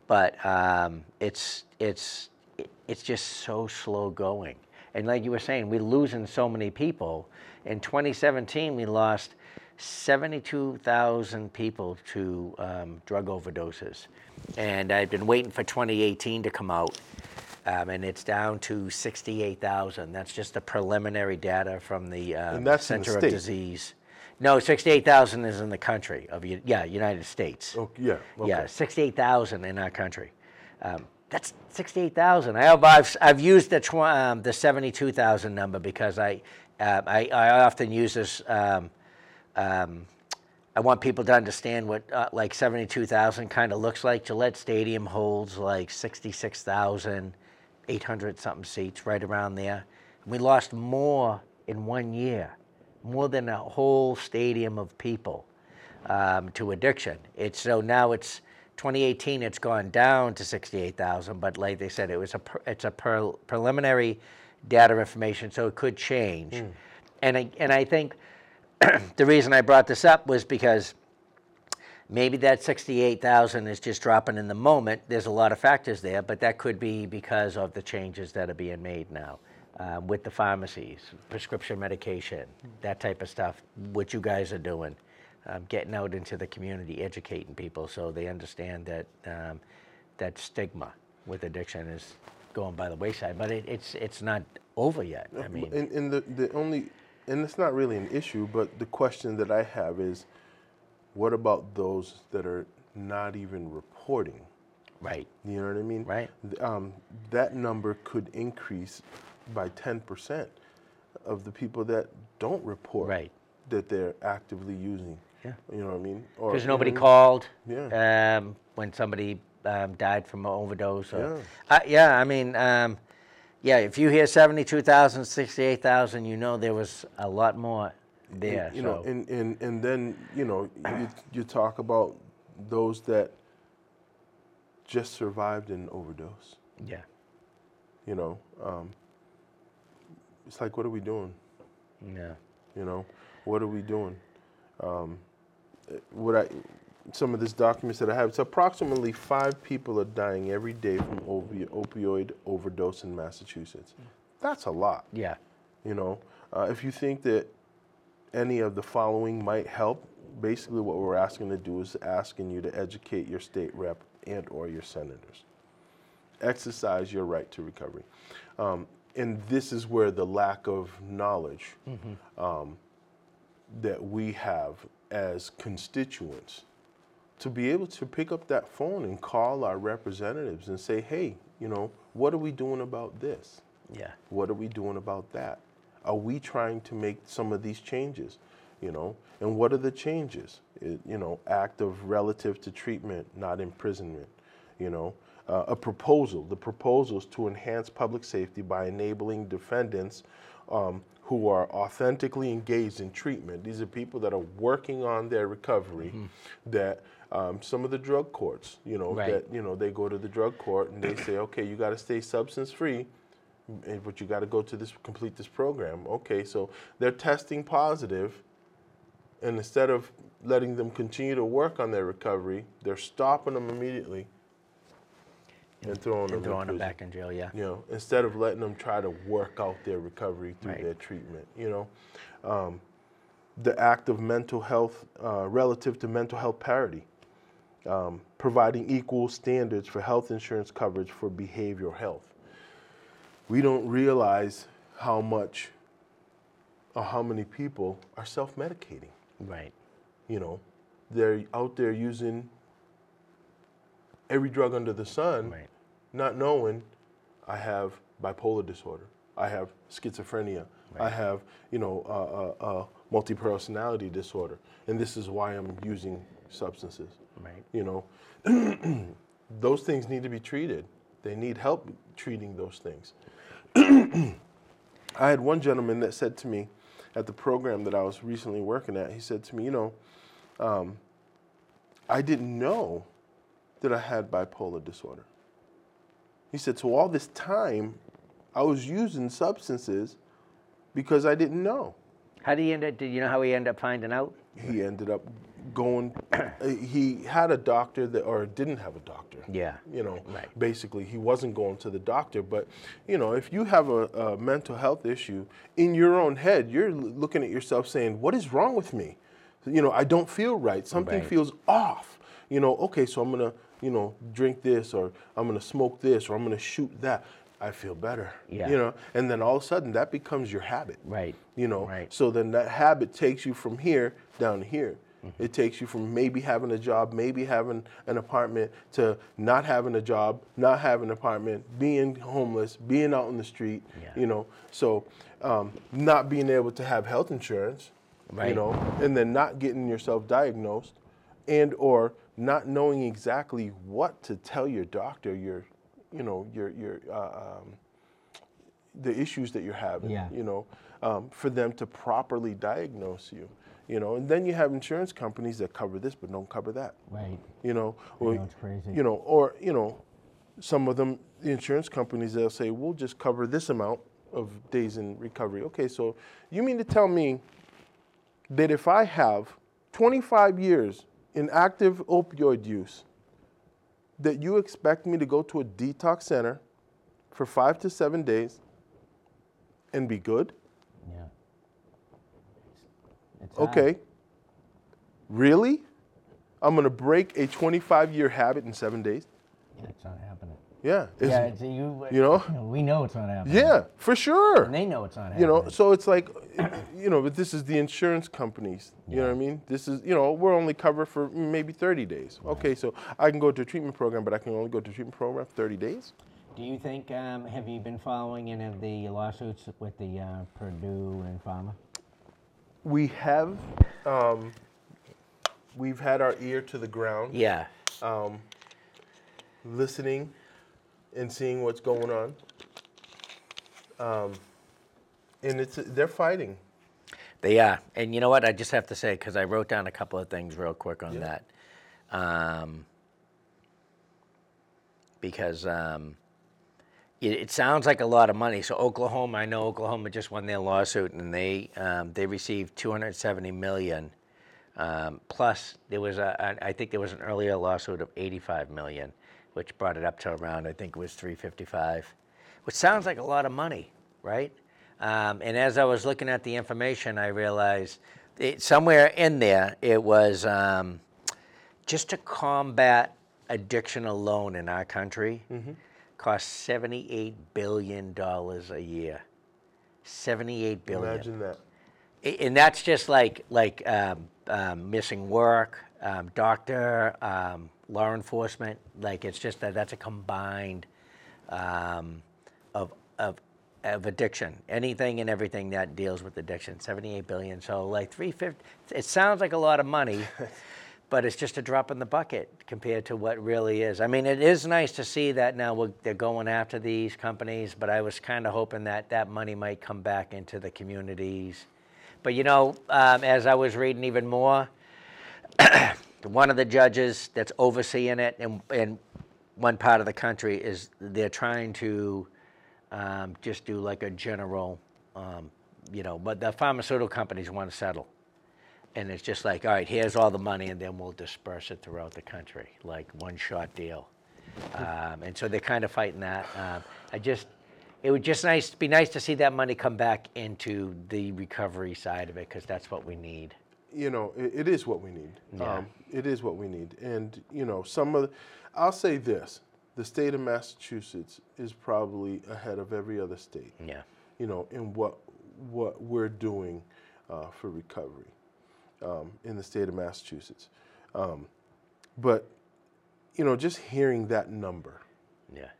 but um, it's it's it's just so slow going. And like you were saying, we're losing so many people. In 2017, we lost 72,000 people to um, drug overdoses. And I've been waiting for 2018 to come out, um, and it's down to 68,000. That's just the preliminary data from the um, in the Center of. Disease. No, 68,000 is in the country of yeah, United States. Oh, yeah. Okay. Yeah, 68,000 in our country. Um, that's 68,000. I have, I've, I've used the, tw- um, the 72,000 number because I, uh, I, I often use this. Um, um, I want people to understand what uh, like 72,000 kind of looks like. Gillette Stadium holds like 66,800 something seats, right around there. We lost more in one year, more than a whole stadium of people um, to addiction. It's so now it's 2018. It's gone down to 68,000, but like they said, it was a per, it's a per, preliminary data information, so it could change. And I, and I think the reason I brought this up was because maybe that 68,000 is just dropping in the moment. There's a lot of factors there, but that could be because of the changes that are being made now um, with the pharmacies, prescription medication, that type of stuff, what you guys are doing, um, getting out into the community, educating people so they understand that um, that stigma with addiction is going by the wayside. But it, it's, it's not over yet. I mean, and, and the, the only, and it's not really an issue, but the question that I have is, what about those that are not even reporting? right, You know what I mean? Right. Um, that number could increase by 10% of the people that don't report Right. that they're actively using. Yeah. You know what I mean? Because nobody called Yeah. um, when somebody um, died from an overdose. Or, Yeah. Uh, yeah, I mean, um, yeah, if you hear 72,000, 68,000, you know there was a lot more there. you so. know, and, and, and then, you know, you, you talk about those that just survived an overdose. yeah, You know, um, it's like, what are we doing? yeah, You know, what are we doing? Um, what I, some of this documents that I have, it's approximately five people are dying every day from opi- opioid overdose in Massachusetts. That's a lot. yeah, You know, uh, if you think that any of the following might help, basically what we're asking to do is asking you to educate your state rep and or your senators. Exercise your right to recovery. Um, and this is where the lack of knowledge um, that we have as constituents to be able to pick up that phone and call our representatives and say, hey, you know, what are we doing about this? Yeah. What are we doing about that? Are we trying to make some of these changes? You know, and what are the changes? It, you know, act of relative to treatment, not imprisonment. You know, uh, a proposal. The proposals to enhance public safety by enabling defendants um, who are authentically engaged in treatment. These are people that are working on their recovery. That um, some of the drug courts, you know, Right. that you know they go to the drug court and they say, okay, you got to stay substance free eh, but you got to go to this complete this program. Okay, so they're testing positive, and instead of letting them continue to work on their recovery, they're stopping them immediately and throwing them And in throwing them back in jail, yeah. You know, instead of letting them try to work out their recovery through Right. their treatment. You know, um, the act of mental health uh, relative to mental health parity. Um, providing equal standards for health insurance coverage for behavioral health we don't realize how much or how many people are self-medicating. Right. You know, they're out there using every drug under the sun, Right. not knowing I have bipolar disorder, I have schizophrenia, I have you know uh, uh, uh, multi-personality disorder, and this is why I'm using substances. Right. You know, those things need to be treated. They need help treating those things. I had one gentleman that said to me at the program that I was recently working at, he said to me, You know, um, I didn't know that I had bipolar disorder. He said, So all this time, I was using substances because I didn't know. How did he end up? Did you know how he ended up finding out? He ended up going, he had a doctor that, or didn't have a doctor. Yeah. you know Right. basically he wasn't going to the doctor but you know if you have a, a mental health issue in your own head you're looking at yourself saying what is wrong with me you know i don't feel right something Right. feels off you know okay so i'm gonna you know drink this or i'm gonna smoke this or i'm gonna shoot that i feel better Yeah. you know and then all of a sudden that becomes your habit Right. you know Right. so then that habit takes you from here down to here Mm-hmm. it takes you from maybe having a job maybe having an apartment to not having a job not having an apartment being homeless being out in the street Yeah. you know so um, not being able to have health insurance right. you know and then not getting yourself diagnosed and or not knowing exactly what to tell your doctor your you know your your uh, um, the issues that you're having, Yeah. you know, um, for them to properly diagnose you, you know, and then you have insurance companies that cover this but don't cover that, Right. you know, or, know, it's crazy. you know, or you know, some of them, the insurance companies, they'll say we'll just cover this amount of days in recovery. Okay, so you mean to tell me that if I have 25 years in active opioid use, that you expect me to go to a detox center for five to seven days and be good? Yeah. It's. Okay. Really? I'm gonna break a 25 year habit in seven days? Yeah, it's not happening. Yeah. yeah, you. you know? We know it's not happening. yeah, for sure. And they know it's not happening. You know, so it's like, you know, but this is the insurance companies. You know what I mean? This is, you know, we're only covered for maybe 30 days. Okay, so I can go to a treatment program, but I can only go to a treatment program for 30 days. Do you think? Um, have you been following any of the lawsuits with the uh, Purdue and Pharma? We have, um, we've had our ear to the ground, Yeah. listening and seeing what's going on. Um, and it's they're fighting. They are, and you know what? I just have to say because I wrote down a couple of things real quick on that, um, because um, it, it sounds like a lot of money. So Oklahoma, I know Oklahoma just won their lawsuit, and they um, they received 270 million. Um, plus, there was a, a- I think there was an earlier lawsuit of 85 million, which brought it up to around I think it was 355, which sounds like a lot of money, right? Um, and as I was looking at the information, I realized it, somewhere in there it was um, just to combat addiction alone in our country costs seventy-eight billion dollars a year. Seventy-eight billion. Imagine that. And that's just like like um, um, missing work, um, doctor, um, law enforcement. Like it's just that that's a combined um, of of of addiction. Anything and everything that deals with addiction. Seventy-eight billion. So like three fifty. It sounds like a lot of money. But it's just a drop in the bucket compared to what really is. I mean, it is nice to see that now we're, they're going after these companies, but I was kind of hoping that that money might come back into the communities. But you know, um, as I was reading even more, one of the judges that's overseeing it in, in one part of the country is they're trying to um, just do like a general, um, you know, but the pharmaceutical companies want to settle. And it's just like, all right, here's all the money, and then we'll disperse it throughout the country, like one shot deal. Um, and so they're kind of fighting that. Um, I just, it would just nice be nice to see that money come back into the recovery side of it because that's what we need. You know, it, it is what we need. Yeah. Um, it is what we need. And, you know, some of the, I'll say this the state of Massachusetts is probably ahead of every other state, Yeah. you know, in what, what we're doing uh, for recovery um, in the state of Massachusetts. Um, but, you know, just hearing that number, Yeah.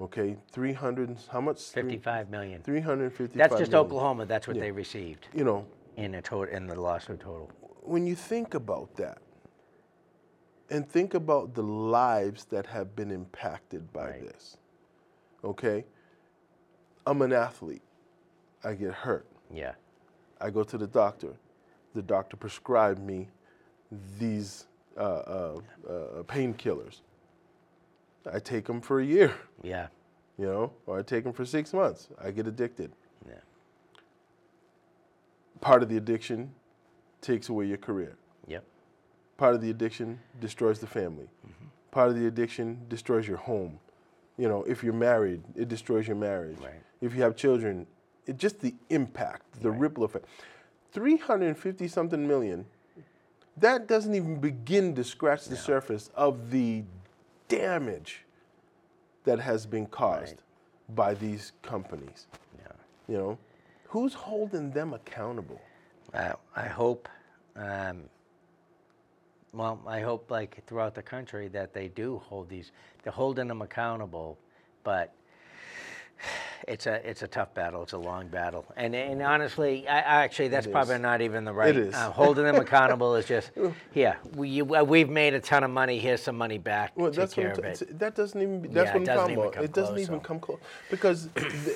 okay, 300, and- how much? 55 million. 355 That's just million. Oklahoma. That's what Yeah. they received You know, in a total in the lawsuit total. when you think about that and think about the lives that have been impacted by Right. this, okay? I'm an athlete. I get hurt. Yeah. I go to the doctor. The doctor prescribed me these uh, uh, uh, painkillers. I take them for a year, Yeah. you know, or I take them for six months. I get addicted. Part of the addiction takes away your career. Yep. Part of the addiction destroys the family. Mm-hmm. Part of the addiction destroys your home. You know, if you're married, it destroys your marriage. Right. If you have children, it just the impact, the ripple effect. 350 something million, that doesn't even begin to scratch the surface of the damage that has been caused by these companies. Yeah. You know, who's holding them accountable? I hope, um, well, I hope like throughout the country that they do hold these, they're holding them accountable, but it's a it's a tough battle. It's a long battle, and and honestly, I, I actually that's probably not even the right. is. Uh, holding them accountable is just yeah. We you, uh, we've made a ton of money. Here's some money back. Well, Take that's care what of it. that doesn't even. That's Yeah, what I'm doesn't talking even about. come It doesn't close, even so. come close because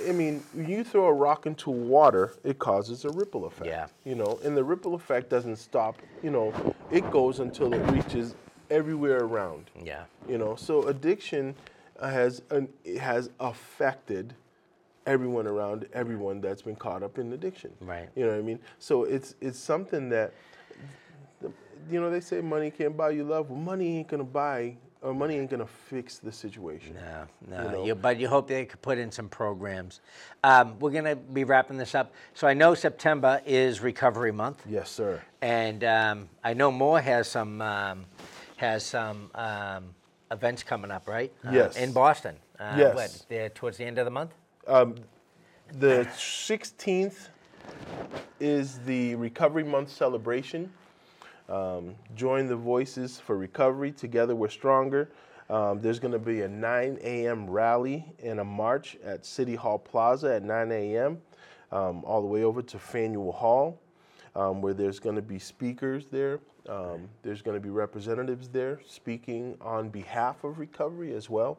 I mean, you throw a rock into water, it causes a ripple effect. Yeah. You know, and the ripple effect doesn't stop. You know, it goes until it reaches everywhere around. Yeah. You know, so addiction has an, has affected everyone around everyone that's been caught up in addiction. Right. You know what I mean? So it's it's something that the- you know they say money can't buy you love. Well, money ain't gonna buy or money ain't gonna fix the situation. No, no. know? You, but you hope they could put in some programs. Um, we're to be wrapping this up. So I know September is Recovery Month, Yes, sir. and um, I know MORE has some um, has some um, events coming up, right? Uh, Yes. in Boston. Uh, Yes. What, towards the end of the month. The 16th is the Recovery Month celebration. Um, join the Voices for Recovery. Together we're stronger. Um, there's going to be a 9 a.m. rally and a march at City Hall Plaza at 9 a.m. Um, all the way over to Faneuil Hall, um, where there's going to be speakers there. Um, there's going to be representatives there speaking on behalf of recovery as well.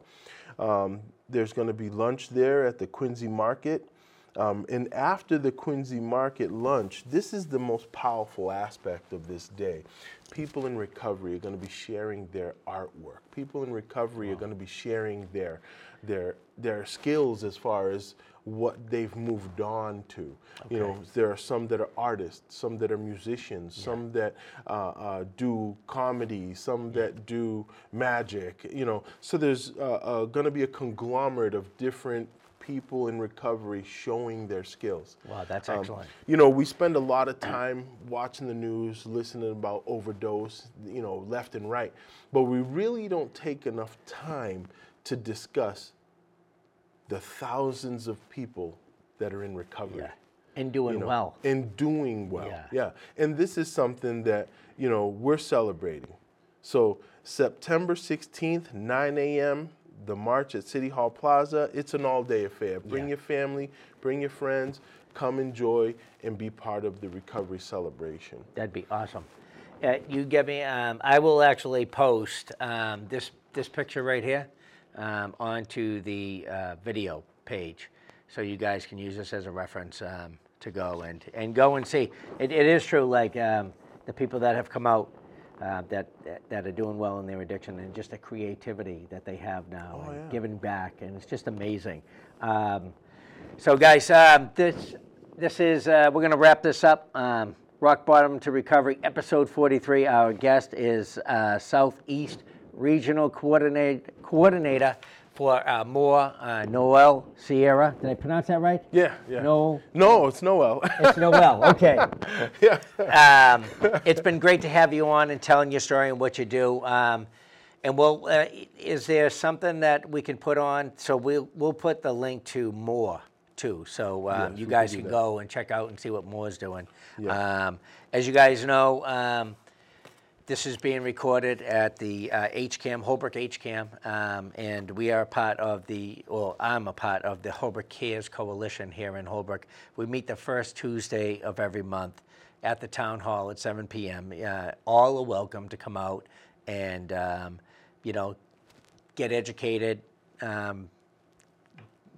Um, there's going to be lunch there at the Quincy Market. Um, and after the Quincy Market lunch, this is the most powerful aspect of this day. People in recovery are going to be sharing their artwork. People in recovery are going to be sharing their, their, their skills as far as what they've moved on to. You know, there are some that are artists, some that are musicians, some that uh, uh, do comedy, some that do magic. You know, so there's uh, uh, going to be a conglomerate of different people in recovery showing their skills. Wow, that's Um, excellent. You know, we spend a lot of time watching the news, listening about overdose, you know, left and right, but we really don't take enough time to discuss the thousands of people that are in recovery. yeah. And doing you know, well. and doing well. Yeah. yeah. And this is something that, you know, we're celebrating. So September 16th, 9 a.m., the march at City Hall Plaza, it's an all-day affair. Bring Yeah. your family, bring your friends, come enjoy and be part of the recovery celebration. That'd be awesome. Uh, you give me. Um, I will actually post um, this this picture right here um, onto the uh, video page, so you guys can use this as a reference um, to go and and go and see. It, it is true. Like um, the people that have come out. Uh, that, that are doing well in their addiction and just the creativity that they have now and yeah. giving back and it's just amazing. Um, so, guys, um, this this is uh, we're going to wrap this up. Um, Rock bottom to recovery, episode 43. Our guest is uh, Southeast Regional Coordinate, Coordinator for uh, MORE, uh, Noel Sierra. Did I pronounce that right? Yeah, yeah. No, No, it's Noel. it's Noel. Okay. yeah. Um, it's been great to have you on and telling your story and what you do. Um, and we'll, uh, is there something that we can put on? So we'll, we'll put the link to MORE too. So um, Yes, you guys can can go and check out and see what MORE's doing. Yeah. Um, as you guys know, um, this is being recorded at the uh, HCAM, Holbrook HCAM, um, and we are part of the, well, I'm a part of the Holbrook Cares Coalition here in Holbrook. We meet the first Tuesday of every month at the town hall at 7 p.m. Uh, all are welcome to come out and, um, you know, get educated, um,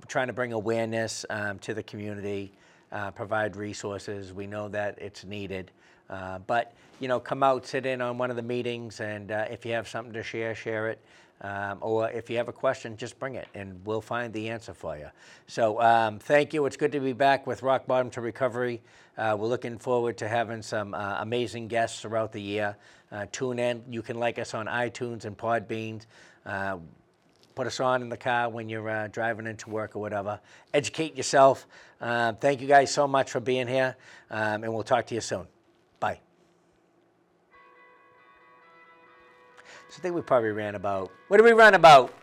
trying to bring awareness um, to the community, uh, provide resources. We know that it's needed. Uh, but, you know, come out, sit in on one of the meetings, and uh, if you have something to share, share it. Um, or if you have a question, just bring it, and we'll find the answer for you. So um, thank you. It's good to be back with Rock Bottom to Recovery. Uh, we're looking forward to having some uh, amazing guests throughout the year. Uh, tune in. You can like us on iTunes and Podbeans. Uh, put us on in the car when you're uh, driving into work or whatever. Educate yourself. Um, thank you guys so much for being here, um, and we'll talk to you soon. So I think we probably ran about. What did we run about?